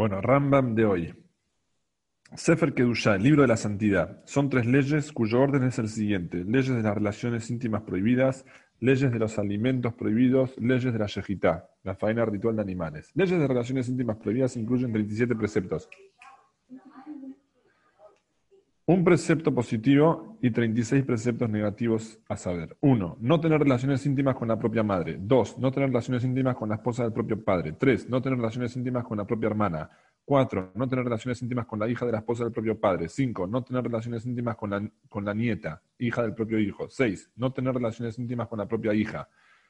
Bueno, Rambam de hoy. Sefer Kedushá, libro de la santidad. Son tres leyes cuyo orden es el siguiente: leyes de las relaciones íntimas prohibidas, leyes de los alimentos prohibidos, leyes de la shejitá, la faena ritual de animales. Leyes de relaciones íntimas prohibidas incluyen 37 preceptos. Un precepto positivo y 36 preceptos negativos a saber. 1. No tener relaciones íntimas con la propia madre. 2. No tener relaciones íntimas con la esposa del propio padre. 3. No tener relaciones íntimas con la propia hermana. 4. No tener relaciones íntimas con la hija de la esposa del propio padre. 5. No tener relaciones íntimas con la, con la nieta, hija del propio hijo. 6. No tener relaciones íntimas con la propia hija.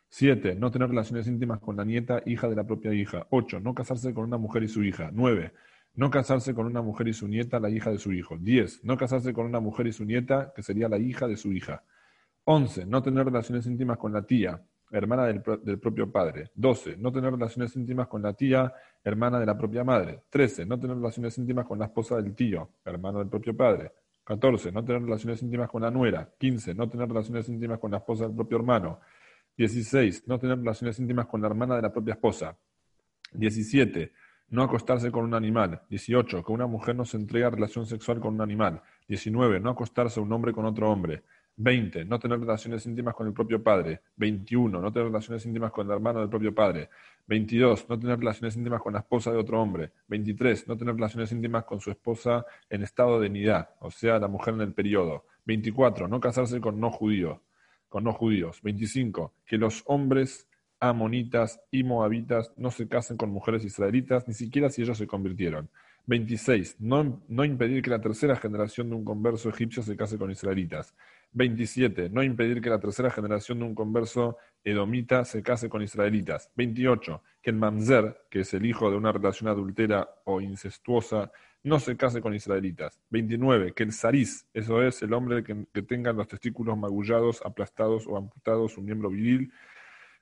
7. No tener relaciones íntimas con la nieta, hija de la propia hija. 8. No casarse con una mujer y su hija. 9. No casarse con una mujer y su nieta, la hija de su hijo. 10. No casarse con una mujer y su nieta, que sería la hija de su hija. 11. No tener relaciones íntimas con la tía, hermana del, propio padre. 12. No tener relaciones íntimas con la tía, hermana de la propia madre. 13. No tener relaciones íntimas con la esposa del tío, hermano del propio padre. 14. No tener relaciones íntimas con la nuera. 15. No tener relaciones íntimas con la esposa del propio hermano. 16. No tener relaciones íntimas con la hermana de la propia esposa. 17 no acostarse con un animal. 18. Que una mujer no se entregue a relación sexual con un animal. 19. No acostarse un hombre con otro hombre. 20. No tener relaciones íntimas con el propio padre. 21. No tener relaciones íntimas con el hermano del propio padre. 22. No tener relaciones íntimas con la esposa de otro hombre. 23. No tener relaciones íntimas con su esposa en estado de nidad, o sea, la mujer en el periodo. 24. No casarse con no judíos. Con no judíos. 25. Que los hombres amonitas y moabitas no se casen con mujeres israelitas, ni siquiera si ellos se convirtieron. 26. No, impedir que la tercera generación de un converso egipcio se case con israelitas. 27. No impedir que la tercera generación de un converso edomita se case con israelitas. 28. Que el mamzer, que es el hijo de una relación adultera o incestuosa, no se case con israelitas. 29. Que el zariz, eso es, el hombre que, que tenga los testículos magullados, aplastados o amputados, un miembro viril,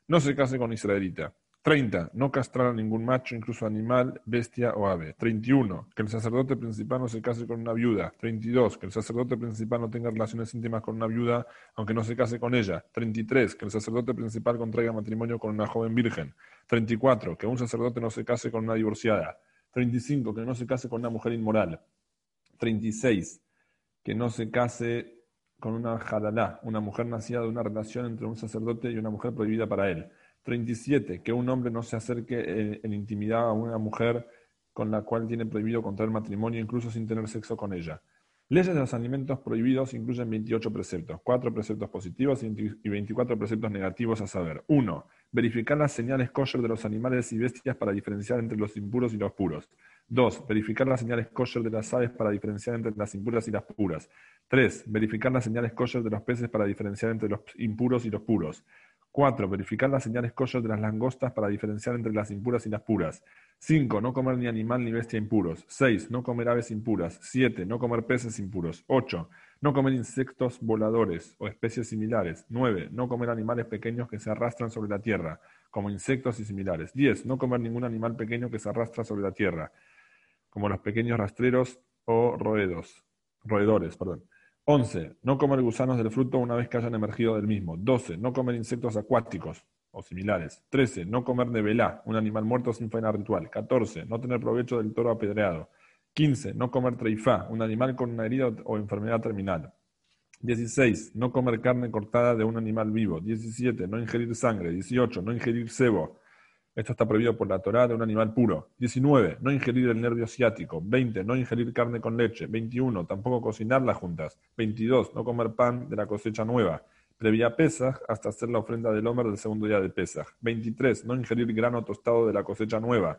no se case con israelita. 30. No castrar a ningún macho, incluso animal, bestia o ave. 31. Que el sacerdote principal no se case con una viuda. 32. Que el sacerdote principal no tenga relaciones íntimas con una viuda, aunque no se case con ella. 33. Que el sacerdote principal contraiga matrimonio con una joven virgen. 34. Que un sacerdote no se case con una divorciada. 35. Que no se case con una mujer inmoral. 36. Que no se case con una jadalá, una mujer nacida de una relación entre un sacerdote y una mujer prohibida para él. 37. Que un hombre no se acerque eh, en, intimidad a una mujer con la cual tiene prohibido contraer matrimonio, incluso sin tener sexo con ella. Leyes de los alimentos prohibidos incluyen 28 preceptos, 4 preceptos positivos y 24 preceptos negativos a saber. 1. Verificar las señales kosher de los animales y bestias para diferenciar entre los impuros y los puros. 2. Verificar las señales kosher de las aves para diferenciar entre las impuras y las puras. 3. Verificar las señales kosher de los peces para diferenciar entre los impuros y los puros. 4. Verificar las señales kosher de las langostas para diferenciar entre las impuras y las puras. 5. No comer ni animal ni bestia impuros. 6. No comer aves impuras. 7. No comer peces impuros. 8. No comer insectos voladores o especies similares. 9. No comer animales pequeños que se arrastran sobre la tierra, como insectos y similares. 10. No comer ningún animal pequeño que se arrastra sobre la tierra, como los pequeños rastreros o roedos, roedores. Perdón. 11. No comer gusanos del fruto una vez que hayan emergido del mismo. 12. No comer insectos acuáticos o similares. 13. No comer velá, un animal muerto sin faena ritual. 14. No tener provecho del toro apedreado. 15. No comer treifá, un animal con una herida o enfermedad terminal. 16. No comer carne cortada de un animal vivo. 17. No ingerir sangre. 18. No ingerir cebo. Esto está prohibido por la Torá de un animal puro. 19. No ingerir el nervio ciático. 20. No ingerir carne con leche. 21. Tampoco cocinarlas juntas. 22. No comer pan de la cosecha nueva. Previa Pesaj hasta hacer la ofrenda del Homer del segundo día de Pesaj. 23. No ingerir grano tostado de la cosecha nueva.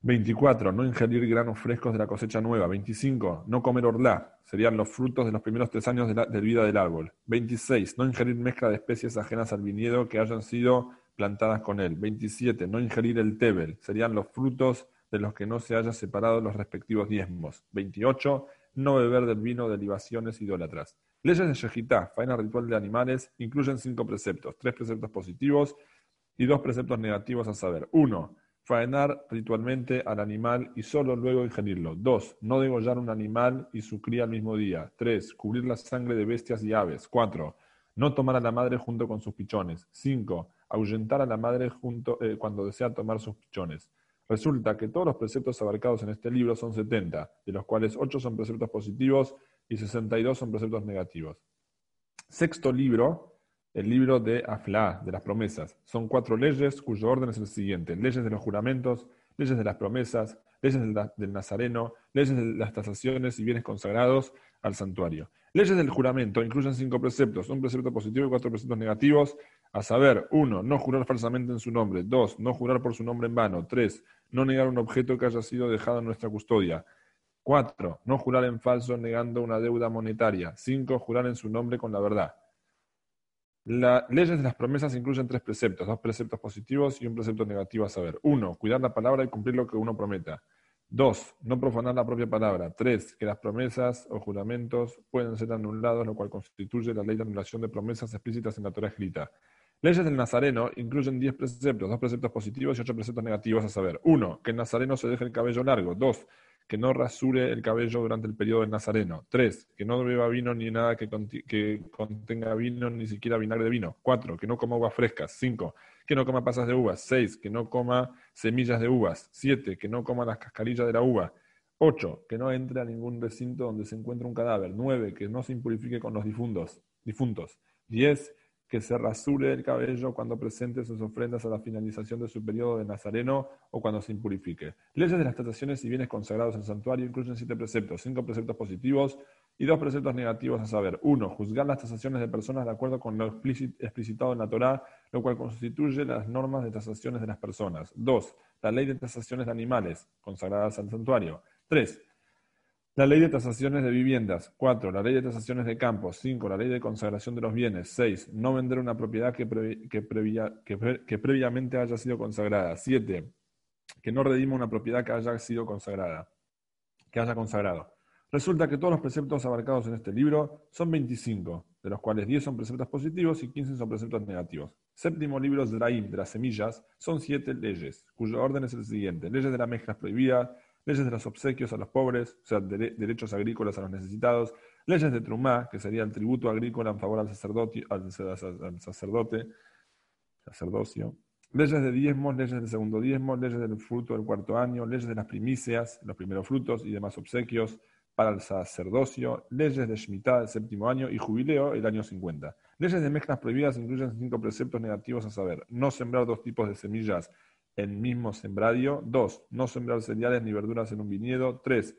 24. No ingerir granos frescos de la cosecha nueva. 25. No comer orlá. Serían los frutos de los primeros tres años de, de vida del árbol. 26. No ingerir mezcla de especies ajenas al viñedo que hayan sido plantadas con él. 27. No ingerir el tebel, serían los frutos de los que no se haya separado los respectivos diezmos. 28. No beber del vino de libaciones idólatras. Leyes de Shejitá, faena ritual de animales, incluyen cinco preceptos, tres preceptos positivos y dos preceptos negativos a saber. 1. Faenar ritualmente al animal y solo luego ingerirlo. 2. No degollar un animal y su cría al mismo día. 3. Cubrir la sangre de bestias y aves. 4. No tomar a la madre junto con sus pichones. 5 ahuyentar a la madre eh, cuando desea tomar sus pichones. Resulta que todos los preceptos abarcados en este libro son 70, de los cuales 8 son preceptos positivos y 62 son preceptos negativos. Sexto libro, el libro de Afla, de las promesas. Son cuatro leyes cuyo orden es el siguiente. Leyes de los juramentos, leyes de las promesas, leyes del, Nazareno, leyes de las tasaciones y bienes consagrados al santuario. Leyes del juramento incluyen cinco preceptos, un precepto positivo y cuatro preceptos negativos, a saber, uno, no jurar falsamente en su nombre, dos, no jurar por su nombre en vano, tres, no negar un objeto que haya sido dejado en nuestra custodia, cuatro, no jurar en falso negando una deuda monetaria, cinco, jurar en su nombre con la verdad. Las leyes de las promesas incluyen tres preceptos, dos preceptos positivos y un precepto negativo a saber. Uno, cuidar la palabra y cumplir lo que uno prometa. Dos, no profanar la propia palabra. Tres, que las promesas o juramentos pueden ser anulados, lo cual constituye la ley de anulación de promesas explícitas en la Torah escrita. Leyes del Nazareno incluyen diez preceptos, dos preceptos positivos y ocho preceptos negativos a saber. Uno, que el Nazareno se deje el cabello largo. Dos, que no rasure el cabello durante el periodo del nazareno. Tres, que no beba vino ni nada que, contenga vino, ni siquiera vinagre de vino. Cuatro, que no coma uvas frescas. Cinco, que no coma pasas de uvas. Seis, que no coma semillas de uvas. Siete, que no coma las cascarillas de la uva. Ocho, que no entre a ningún recinto donde se encuentre un cadáver. Nueve, que no se impurifique con los difuntos. difuntos. Diez, que se rasure el cabello cuando presente sus ofrendas a la finalización de su periodo de nazareno o cuando se impurifique. Leyes de las trataciones y bienes consagrados en santuario incluyen siete preceptos, cinco preceptos positivos y dos preceptos negativos a saber. Uno, juzgar las tasaciones de personas de acuerdo con lo explicitado en la Torá, lo cual constituye las normas de tasaciones de las personas. Dos, la ley de tasaciones de animales consagradas al santuario. Tres, la ley de tasaciones de viviendas. 4. La ley de tasaciones de campos. 5. La ley de consagración de los bienes. 6. No vender una propiedad que, previamente haya sido consagrada. 7. Que no redima una propiedad que haya sido consagrada. Que haya consagrado. Resulta que todos los preceptos abarcados en este libro son 25, de los cuales 10 son preceptos positivos y 15 son preceptos negativos. Séptimo libro de Raim, de las semillas, son 7 leyes, cuyo orden es el siguiente. Leyes de las mezclas prohibidas, leyes de los obsequios a los pobres, o sea, derechos agrícolas a los necesitados, leyes de Trumá, que sería el tributo agrícola en favor al sacerdote, al, sacerdote, sacerdocio, leyes de diezmos, leyes del segundo diezmo, leyes del fruto del cuarto año, leyes de las primicias, los primeros frutos y demás obsequios para el sacerdocio, leyes de Shemitah del séptimo año y jubileo el año 50. Leyes de mezclas prohibidas incluyen cinco preceptos negativos a saber, no sembrar dos tipos de semillas el mismo sembradio. 2. No sembrar cereales ni verduras en un viñedo. 3.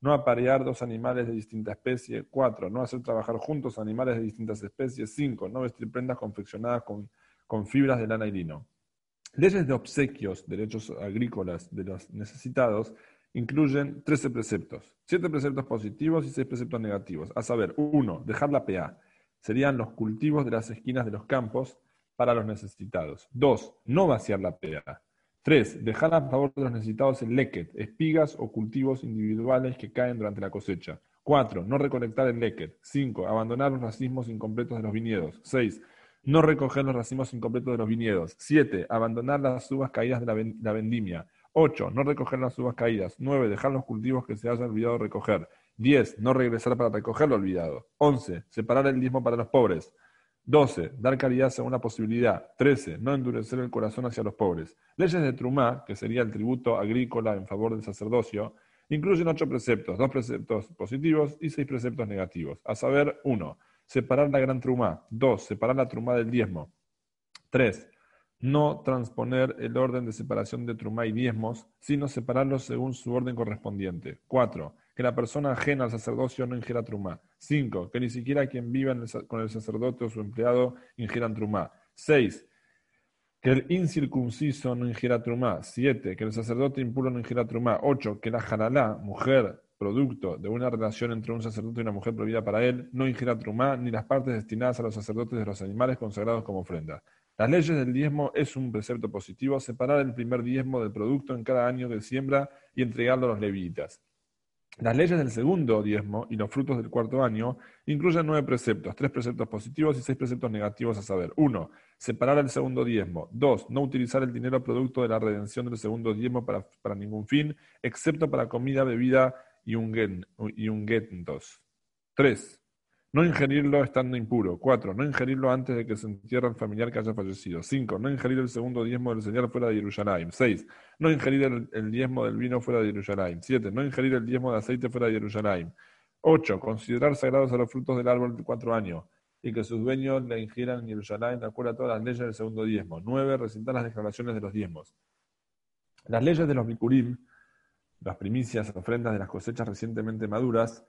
No aparear dos animales de distinta especie. 4. No hacer trabajar juntos animales de distintas especies. 5. No vestir prendas confeccionadas con, con fibras de lana y lino. Leyes de obsequios, derechos agrícolas de los necesitados, incluyen 13 preceptos, 7 preceptos positivos y 6 preceptos negativos. A saber, 1. Dejar la PA. Serían los cultivos de las esquinas de los campos para los necesitados. 2. No vaciar la PA. 3. Dejar a favor de los necesitados el leket, espigas o cultivos individuales que caen durante la cosecha. 4. No recolectar el leket. 5. Abandonar los racimos incompletos de los viñedos. 6. No recoger los racimos incompletos de los viñedos. 7. Abandonar las uvas caídas de la, vendimia. 8. No recoger las uvas caídas. 9. Dejar los cultivos que se hayan olvidado recoger. 10. No regresar para recoger lo olvidado. 11. Separar el diezmo para los pobres. 12. Dar caridad según la posibilidad. 13. No endurecer el corazón hacia los pobres. Leyes de Trumá, que sería el tributo agrícola en favor del sacerdocio, incluyen ocho preceptos, dos preceptos positivos y seis preceptos negativos. A saber, 1. Separar la gran Trumá. 2. Separar la Trumá del diezmo. 3. No transponer el orden de separación de Trumá y diezmos, sino separarlos según su orden correspondiente. 4 que la persona ajena al sacerdocio no ingiera trumá. 5. Que ni siquiera quien viva con el sacerdote o su empleado ingieran trumá. 6. Que el incircunciso no ingiera trumá. 7. Que el sacerdote impuro no ingiera trumá. 8. Que la jaralá, mujer, producto de una relación entre un sacerdote y una mujer prohibida para él, no ingiera trumá ni las partes destinadas a los sacerdotes de los animales consagrados como ofrenda. Las leyes del diezmo es un precepto positivo, separar el primer diezmo del producto en cada año de siembra y entregarlo a los levitas. Las leyes del segundo diezmo y los frutos del cuarto año incluyen nueve preceptos, tres preceptos positivos y seis preceptos negativos a saber. Uno, separar el segundo diezmo. Dos, no utilizar el dinero producto de la redención del segundo diezmo para, ningún fin, excepto para comida, bebida y un, y un Tres, No ingerirlo estando impuro. 4. No ingerirlo antes de que se entierre el familiar que haya fallecido. 5. No ingerir el segundo diezmo del señal fuera de Jerusalén. 6. No ingerir el, diezmo del vino fuera de Jerusalén. 7. No ingerir el diezmo de aceite fuera de Jerusalén. 8. Considerar sagrados a los frutos del árbol de cuatro años y que sus dueños le ingieran en Jerusalén de acuerdo a todas las leyes del segundo diezmo. 9. Recitar las declaraciones de los diezmos. Las leyes de los Bikurim, las primicias, ofrendas de las cosechas recientemente maduras,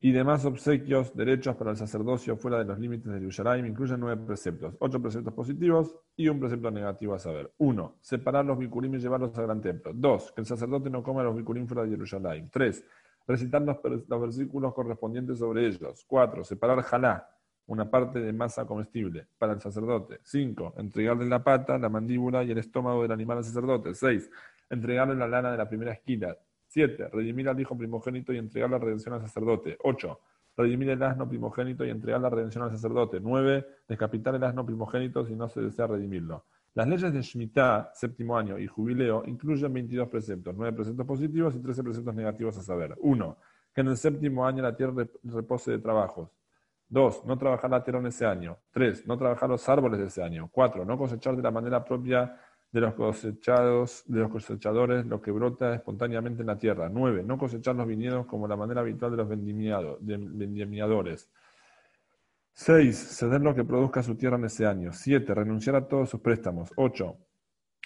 y demás obsequios, derechos para el sacerdocio fuera de los límites de Yerushalayim incluyen nueve preceptos, ocho preceptos positivos y un precepto negativo a saber. Uno, separar los bikurim y llevarlos al gran templo. Dos, que el sacerdote no coma los bikurim fuera de Yerushalayim. Tres, recitar los, versículos correspondientes sobre ellos. Cuatro, separar jalá, una parte de masa comestible, para el sacerdote. Cinco, entregarle la pata, la mandíbula y el estómago del animal al sacerdote. Seis, entregarle la lana de la primera esquina 7. Redimir al hijo primogénito y entregar la redención al sacerdote. 8. Redimir el asno primogénito y entregar la redención al sacerdote. 9. Descapitar el asno primogénito si no se desea redimirlo. Las leyes de Shemitah, séptimo año, y jubileo incluyen 22 preceptos, 9 preceptos positivos y 13 preceptos negativos a saber. 1. Que en el séptimo año la tierra repose de trabajos. 2. No trabajar la tierra en ese año. 3. No trabajar los árboles de ese año. 4. No cosechar de la manera propia de los cosechados, de los cosechadores, lo que brota espontáneamente en la tierra. 9. No cosechar los viñedos como la manera habitual de los vendimiadores. 6. Ceder lo que produzca su tierra en ese año. 7. Renunciar a todos sus préstamos. 8.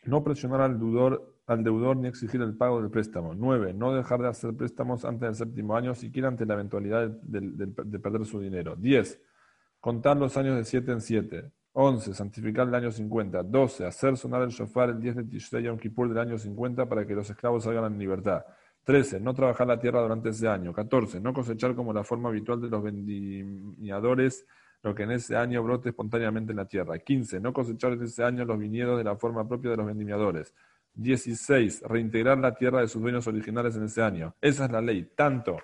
No presionar al deudor, al deudor ni exigir el pago del préstamo. 9. No dejar de hacer préstamos antes del séptimo año, siquiera ante la eventualidad de, de perder su dinero. 10. Contar los años de 7 en 7. 11. Santificar el año 50. 12. Hacer sonar el shofar el 10 de Tishrei Yom Kippur del año 50 para que los esclavos salgan en libertad. 13. No trabajar la tierra durante ese año. 14. No cosechar como la forma habitual de los vendimiadores lo que en ese año brote espontáneamente en la tierra. 15. No cosechar en ese año los viñedos de la forma propia de los vendimiadores. 16. Reintegrar la tierra de sus dueños originales en ese año. Esa es la ley, tanto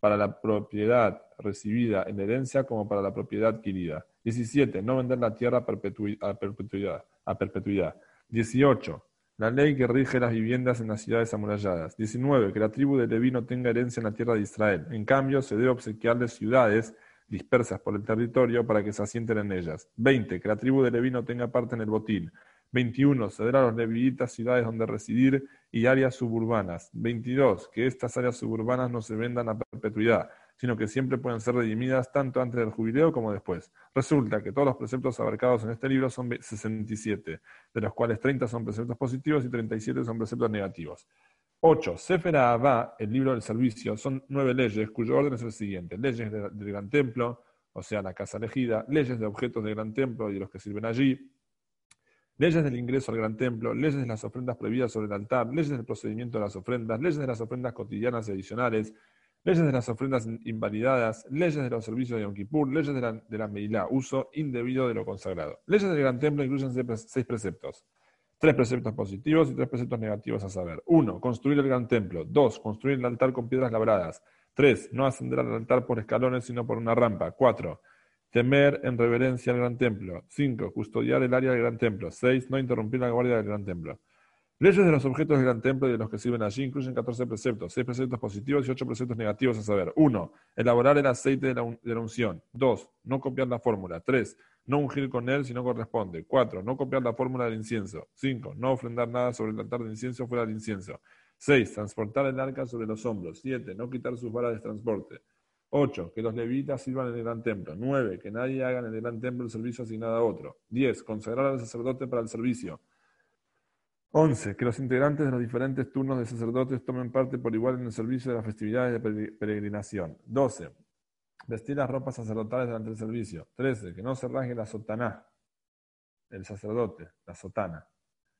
para la propiedad recibida en herencia como para la propiedad adquirida. 17. No vender la tierra a perpetuidad. A perpetuidad. 18. La ley que rige las viviendas en las ciudades amuralladas. 19. Que la tribu de Leví no tenga herencia en la tierra de Israel. En cambio, se debe obsequiarles ciudades dispersas por el territorio para que se asienten en ellas. 20. Que la tribu de Leví no tenga parte en el botín. 21. Ceder a los levitas ciudades donde residir y áreas suburbanas. 22. Que estas áreas suburbanas no se vendan a perpetuidad sino que siempre pueden ser redimidas tanto antes del jubileo como después. Resulta que todos los preceptos abarcados en este libro son 67, de los cuales 30 son preceptos positivos y 37 son preceptos negativos. 8. Sefer Abba, el libro del servicio, son nueve leyes cuyo orden es el siguiente. Leyes del gran templo, o sea, la casa elegida, leyes de objetos del gran templo y de los que sirven allí, leyes del ingreso al gran templo, leyes de las ofrendas prohibidas sobre el altar, leyes del procedimiento de las ofrendas, leyes de las ofrendas cotidianas y adicionales, leyes de las ofrendas invalidadas, leyes de los servicios de Yom Kippur, leyes de la, de la Meilá, uso indebido de lo consagrado. Leyes del Gran Templo incluyen seis preceptos. Tres preceptos positivos y tres preceptos negativos a saber. Uno, construir el Gran Templo. Dos, construir el altar con piedras labradas. Tres, no ascender al altar por escalones, sino por una rampa. Cuatro, temer en reverencia al Gran Templo. Cinco, custodiar el área del Gran Templo. Seis, no interrumpir la guardia del Gran Templo. Leyes de los objetos del gran templo y de los que sirven allí incluyen 14 preceptos, 6 preceptos positivos y 8 preceptos negativos a saber. 1. Elaborar el aceite de la, unción. 2. No copiar la fórmula. 3. No ungir con él si no corresponde. 4. No copiar la fórmula del incienso. 5. No ofrendar nada sobre el altar de incienso fuera del incienso. 6. Transportar el arca sobre los hombros. 7. No quitar sus varas de transporte. 8. Que los levitas sirvan en el gran templo. 9. Que nadie haga en el gran templo el servicio asignado a otro. 10. Consagrar al sacerdote para el servicio. 11. Que los integrantes de los diferentes turnos de sacerdotes tomen parte por igual en el servicio de las festividades de peregrinación. 12. Vestir las ropas sacerdotales durante el servicio. 13. Que no se rasgue la sotaná, el sacerdote, la sotana.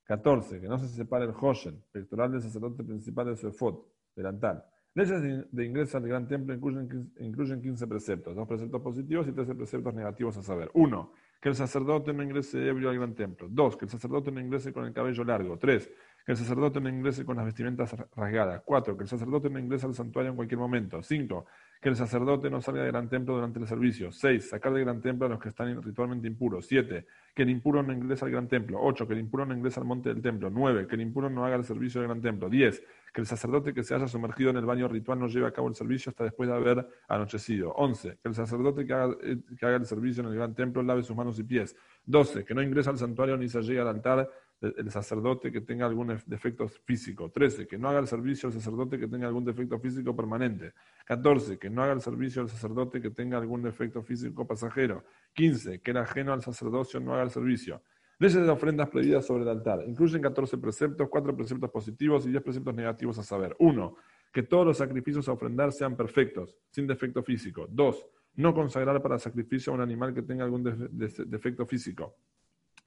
14. Que no se separe el hoshen, pectoral del sacerdote principal de su efod, delantal. Leyes de ingreso al gran templo incluyen, incluyen 15 preceptos, dos preceptos positivos y 13 preceptos negativos a saber. 1 que el sacerdote no ingrese ebrio al gran templo. Dos, que el sacerdote no ingrese con el cabello largo. Tres, que el sacerdote no ingrese con las vestimentas rasgadas. 4. Que el sacerdote no ingrese al santuario en cualquier momento. 5. Que el sacerdote no salga del gran templo durante el servicio. 6. Sacar del gran templo a los que están ritualmente impuros. 7. Que el impuro no ingrese al gran templo. 8. Que el impuro no ingrese al monte del templo. 9. Que el impuro no haga el servicio del gran templo. 10. Que el sacerdote que se haya sumergido en el baño ritual no lleve a cabo el servicio hasta después de haber anochecido. 11. Que el sacerdote que haga, eh, que haga el servicio en el gran templo lave sus manos y pies. 12. Que no ingrese al santuario ni se llegue al altar el sacerdote que tenga algún defecto físico. 13. Que no haga el servicio al sacerdote que tenga algún defecto físico permanente. 14. Que no haga el servicio al sacerdote que tenga algún defecto físico pasajero. 15. Que el ajeno al sacerdocio no haga el servicio. Leyes de ofrendas prohibidas sobre el altar. Incluyen 14 preceptos, 4 preceptos positivos y 10 preceptos negativos a saber. 1. Que todos los sacrificios a ofrendar sean perfectos, sin defecto físico. 2. No consagrar para sacrificio a un animal que tenga algún defecto físico.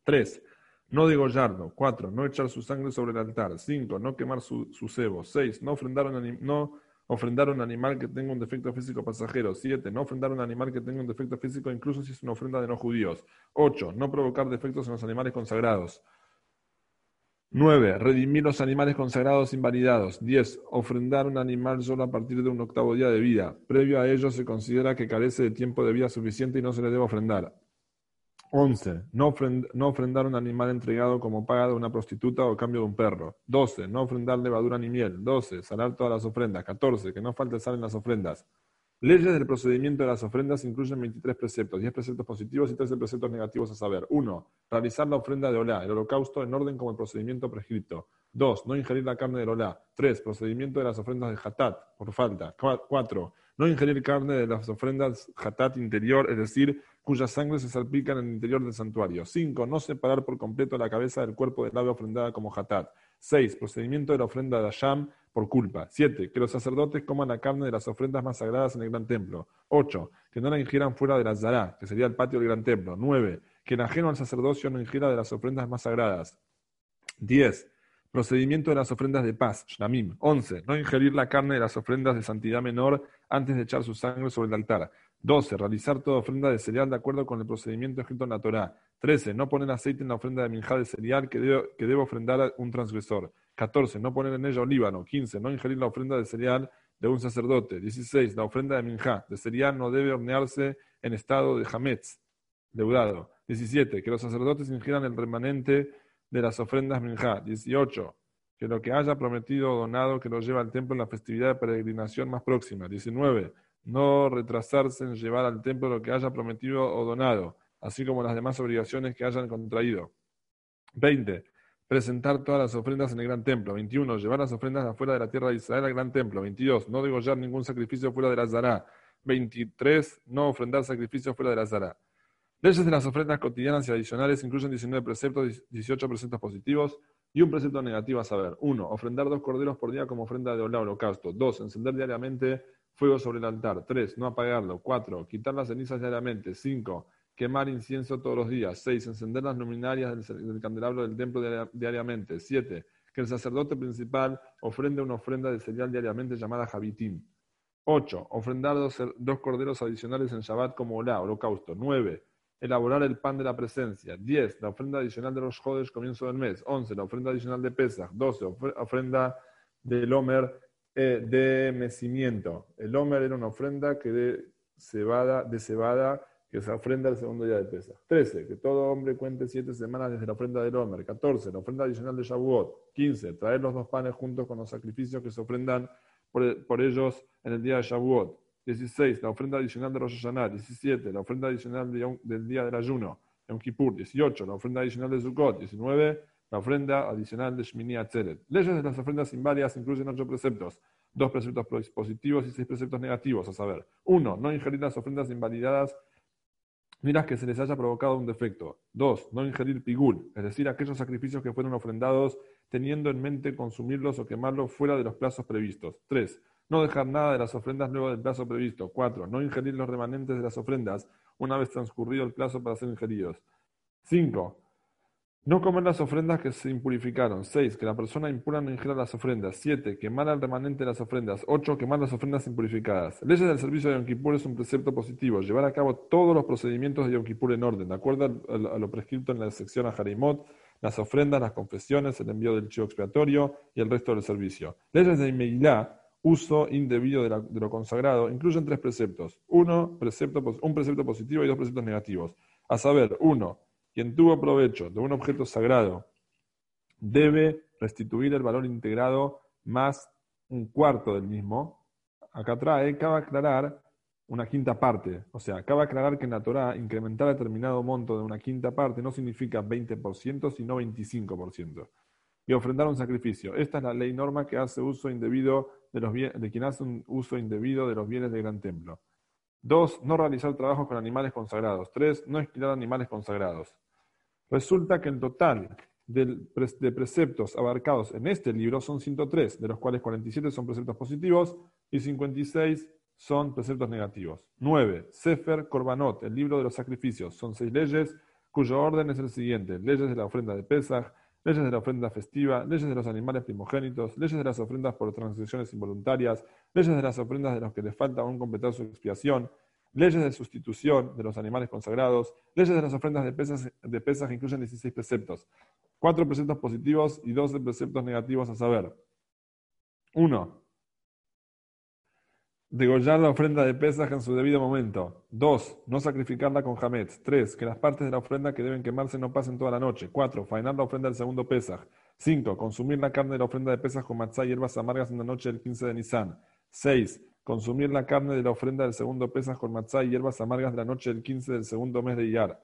3 no degollarlo. 4. No echar su sangre sobre el altar. 5. No quemar su, cebo. 6. No ofrendar, un no ofrendar un animal que tenga un defecto físico pasajero. 7. No ofrendar un animal que tenga un defecto físico incluso si es una ofrenda de no judíos. 8. No provocar defectos en los animales consagrados. 9. Redimir los animales consagrados invalidados. 10. Ofrendar un animal solo a partir de un octavo día de vida. Previo a ello se considera que carece de tiempo de vida suficiente y no se le debe ofrendar. 11. No, ofrendar un animal entregado como paga de una prostituta o cambio de un perro. 12. No ofrendar levadura ni miel. 12. Salar todas las ofrendas. 14. Que no falte sal en las ofrendas. Leyes del procedimiento de las ofrendas incluyen 23 preceptos, 10 preceptos positivos y 13 preceptos negativos a saber. 1. Realizar la ofrenda de Olá, el holocausto, en orden como el procedimiento prescrito. 2. No ingerir la carne del Olá. 3. Procedimiento de las ofrendas de Hatat, por falta. 4. No ingerir carne de las ofrendas Hatat interior, es decir, cuya sangre se salpica en el interior del santuario. 5. No separar por completo la cabeza del cuerpo del ave ofrendada como hatat. 6. Procedimiento de la ofrenda de Asham por culpa. 7. Que los sacerdotes coman la carne de las ofrendas más sagradas en el gran templo. 8. Que no la ingieran fuera de la Zará, que sería el patio del gran templo. 9. Que el ajeno al sacerdocio no ingiera de las ofrendas más sagradas. 10. Procedimiento de las ofrendas de paz, Shlamim. 11. No ingerir la carne de las ofrendas de santidad menor antes de echar su sangre sobre el altar. 12. Realizar toda ofrenda de cereal de acuerdo con el procedimiento escrito en la Torá. 13. No poner aceite en la ofrenda de minjá de cereal que debe, que ofrendar un transgresor. 14. No poner en ella olíbano. 15. No ingerir la ofrenda de cereal de un sacerdote. 16. La ofrenda de minjá de cereal no debe hornearse en estado de hametz, deudado. 17. Que los sacerdotes ingieran el remanente de las ofrendas minjá. 18. Que lo que haya prometido o donado que lo lleve al templo en la festividad de peregrinación más próxima. 19 no retrasarse en llevar al templo lo que haya prometido o donado, así como las demás obligaciones que hayan contraído. 20. Presentar todas las ofrendas en el gran templo. 21. Llevar las ofrendas afuera de la tierra de Israel al gran templo. 22. No degollar ningún sacrificio fuera de la Zara. 23. No ofrendar sacrificios fuera de la Zara. Leyes de las ofrendas cotidianas y adicionales incluyen 19 preceptos, 18 preceptos positivos y un precepto negativo a saber. 1. Ofrendar dos corderos por día como ofrenda de holocausto. 2. Encender diariamente fuego sobre el altar. 3. No apagarlo. 4. Quitar las cenizas diariamente. 5. Quemar incienso todos los días. 6. Encender las luminarias del, candelabro del templo diariamente. 7. Que el sacerdote principal ofrende una ofrenda de cereal diariamente llamada Javitín. 8. Ofrendar dos, corderos adicionales en Shabbat como Olá, holocausto. 9. Elaborar el pan de la presencia. 10. La ofrenda adicional de los jodes comienzo del mes. 11. La ofrenda adicional de Pesach. 12. Ofrenda del Homer eh, de mecimiento. El Homer era una ofrenda que de cebada, de cebada que se ofrenda el segundo día de Pesach. 13. Que todo hombre cuente siete semanas desde la ofrenda del Homer. 14. La ofrenda adicional de Shavuot. 15. Traer los dos panes juntos con los sacrificios que se ofrendan por, ellos en el día de Shavuot. 16. La ofrenda adicional de Rosh Hashanah. 17. La ofrenda adicional del día del ayuno. Yom Kippur. 18. La ofrenda adicional de Sukkot. 19 la ofrenda adicional de Shmini Atzeret. Leyes de las ofrendas inválidas incluyen ocho preceptos, dos preceptos positivos y seis preceptos negativos, a saber, uno, no ingerir las ofrendas invalidadas miras que se les haya provocado un defecto. Dos, no ingerir pigul, es decir, aquellos sacrificios que fueron ofrendados teniendo en mente consumirlos o quemarlos fuera de los plazos previstos. Tres, no dejar nada de las ofrendas luego del plazo previsto. Cuatro, no ingerir los remanentes de las ofrendas una vez transcurrido el plazo para ser ingeridos. Cinco, no comer las ofrendas que se impurificaron. 6. Que la persona impura no ingiera las ofrendas. 7. Quemar al remanente de las ofrendas. 8. Quemar las ofrendas impurificadas. Leyes del servicio de Yom Kippur es un precepto positivo. Llevar a cabo todos los procedimientos de Yom Kippur en orden, de acuerdo a lo prescrito en la sección a las ofrendas, las confesiones, el envío del chivo expiatorio y el resto del servicio. Leyes de Imeilá, uso indebido de, lo consagrado, incluyen tres preceptos. Uno, precepto, un precepto positivo y dos preceptos negativos. A saber, uno, quien tuvo provecho de un objeto sagrado debe restituir el valor integrado más un cuarto del mismo. Acá trae, cabe aclarar una quinta parte. O sea, cabe aclarar que en la Torah incrementar determinado monto de una quinta parte no significa 20%, sino 25%. Y ofrendar un sacrificio. Esta es la ley norma que hace uso indebido de, los de quien hace un uso indebido de los bienes del gran templo. Dos, no realizar trabajos con animales consagrados. Tres, no esquilar animales consagrados. Resulta que el total de preceptos abarcados en este libro son 103, de los cuales 47 son preceptos positivos y 56 son preceptos negativos. 9. Sefer Korbanot, el libro de los sacrificios. Son seis leyes cuyo orden es el siguiente. Leyes de la ofrenda de Pesach, leyes de la ofrenda festiva, leyes de los animales primogénitos, leyes de las ofrendas por transacciones involuntarias, leyes de las ofrendas de los que les falta aún completar su expiación, leyes de sustitución de los animales consagrados, leyes de las ofrendas de pesas, de pesas que incluyen 16 preceptos, cuatro preceptos positivos y 12 preceptos negativos a saber. Uno, degollar la ofrenda de pesas en su debido momento. Dos, no sacrificarla con jamet. Tres, que las partes de la ofrenda que deben quemarse no pasen toda la noche. Cuatro, fainar la ofrenda del segundo pesaj. Cinco, consumir la carne de la ofrenda de pesas con matzá y hierbas amargas en la noche del 15 de Nisan. Seis, consumir la carne de la ofrenda del segundo pesas con matzá y hierbas amargas de la noche del 15 del segundo mes de Iyar.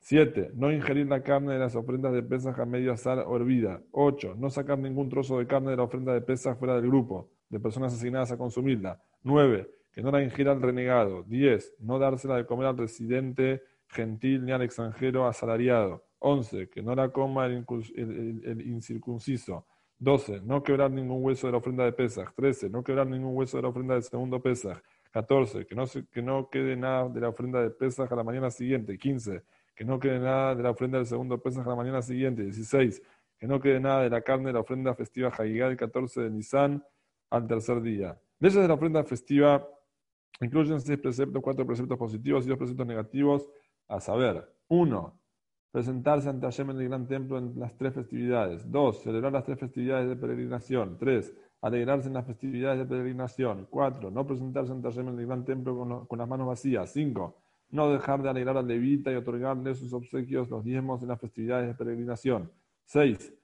7. No ingerir la carne de las ofrendas de pesas a medio asar o hervida. 8. No sacar ningún trozo de carne de la ofrenda de pesas fuera del grupo de personas asignadas a consumirla. 9. Que no la ingiera al renegado. 10. No dársela de comer al residente gentil ni al extranjero asalariado. 11. Que no la coma el, incircunciso. 12. No quebrar ningún hueso de la ofrenda de pesas. 13. No quebrar ningún hueso de la ofrenda del segundo pesas. 14. Que no, que no quede nada de la ofrenda de pesas a la mañana siguiente. 15 que no quede nada de la ofrenda del segundo Pesaj a la mañana siguiente. 16. Que no quede nada de la carne de la ofrenda festiva Hagigá el 14 de Nisan al tercer día. Leyes de la ofrenda festiva incluyen seis preceptos, cuatro preceptos positivos y dos preceptos negativos, a saber, uno, presentarse ante Hashem en el gran templo en las tres festividades. Dos, celebrar las tres festividades de peregrinación. Tres, alegrarse en las festividades de peregrinación. Cuatro, no presentarse ante Hashem en el gran templo con, las manos vacías. Cinco, no dejar de alegrar al levita y otorgarle sus obsequios, los diezmos en las festividades de peregrinación. 6.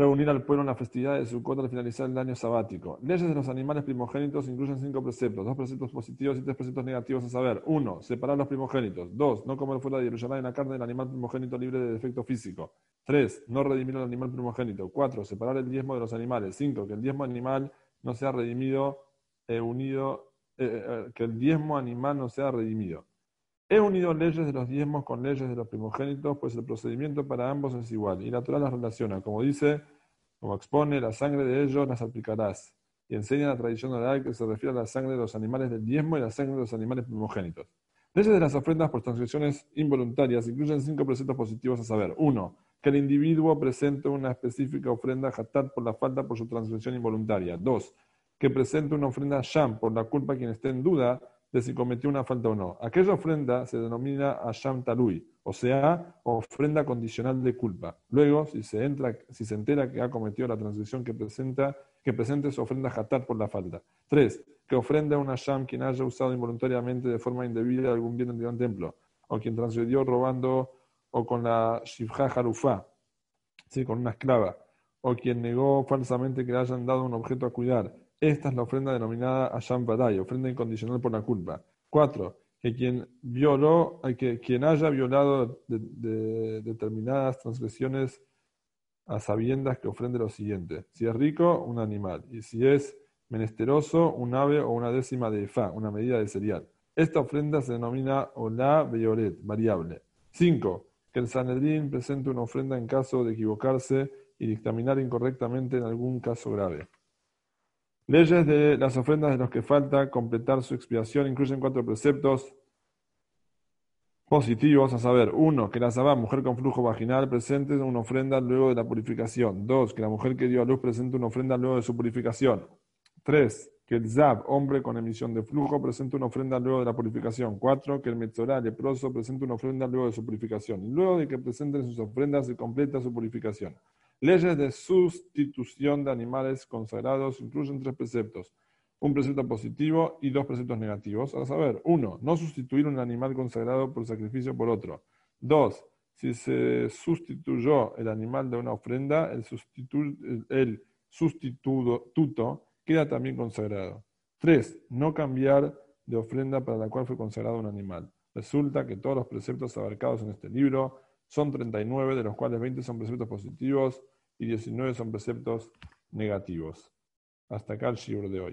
Reunir al pueblo en las festividades de Sukkot al finalizar el año sabático. Leyes de los animales primogénitos incluyen cinco preceptos, dos preceptos positivos y tres preceptos negativos a saber. 1. Separar los primogénitos. 2. No comer fuera de Jerusalén la carne del animal primogénito libre de defecto físico. 3. No redimir al animal primogénito. 4. Separar el diezmo de los animales. 5. Que el diezmo animal no sea redimido, eh, unido, eh, eh, que el diezmo animal no sea redimido. He unido leyes de los diezmos con leyes de los primogénitos, pues el procedimiento para ambos es igual, y la Torah las relaciona. Como dice, como expone, la sangre de ellos las aplicarás. Y enseña la tradición oral que se refiere a la sangre de los animales del diezmo y la sangre de los animales primogénitos. Leyes de las ofrendas por transgresiones involuntarias incluyen cinco preceptos positivos a saber. Uno, que el individuo presente una específica ofrenda hatat por la falta por su transgresión involuntaria. Dos, que presente una ofrenda sham por la culpa quien esté en duda de si cometió una falta o no. Aquella ofrenda se denomina Asham Talui, o sea, ofrenda condicional de culpa. Luego, si se, entra, si se entera que ha cometido la transición que presenta, que presente su ofrenda Hatat por la falta. Tres, que ofrenda a un Asham quien haya usado involuntariamente de forma indebida algún bien de un templo, o quien transgredió robando o con la Shivha Harufa, ¿sí? con una esclava, o quien negó falsamente que le hayan dado un objeto a cuidar, esta es la ofrenda denominada Asham Badai, ofrenda incondicional por la culpa. Cuatro, que quien violó, eh, que quien haya violado de, determinadas transgresiones a sabiendas que ofrende lo siguiente. Si es rico, un animal. Y si es menesteroso, un ave o una décima de fa, una medida de cereal. Esta ofrenda se denomina Olá Beyoret, variable. Cinco, que el Sanedrín presente una ofrenda en caso de equivocarse y dictaminar incorrectamente en algún caso grave. Leyes de las ofrendas de los que falta completar su expiación incluyen cuatro preceptos positivos, a saber, uno, que la sabá, mujer con flujo vaginal, presente una ofrenda luego de la purificación. Dos, que la mujer que dio a luz presente una ofrenda luego de su purificación. Tres, que el Zab, hombre con emisión de flujo, presenta una ofrenda luego de la purificación. 4. Que el Metzorá, leproso, presenta una ofrenda luego de su purificación. Luego de que presenten sus ofrendas, se completa su purificación. Leyes de sustitución de animales consagrados incluyen tres preceptos. Un precepto positivo y dos preceptos negativos. A saber, uno, no sustituir un animal consagrado por sacrificio por otro. Dos, si se sustituyó el animal de una ofrenda, el, el sustituto queda también consagrado. 3. No cambiar de ofrenda para la cual fue consagrado un animal. Resulta que todos los preceptos abarcados en este libro son 39, de los cuales 20 son preceptos positivos y 19 son preceptos negativos. Hasta acá el shibur de hoy.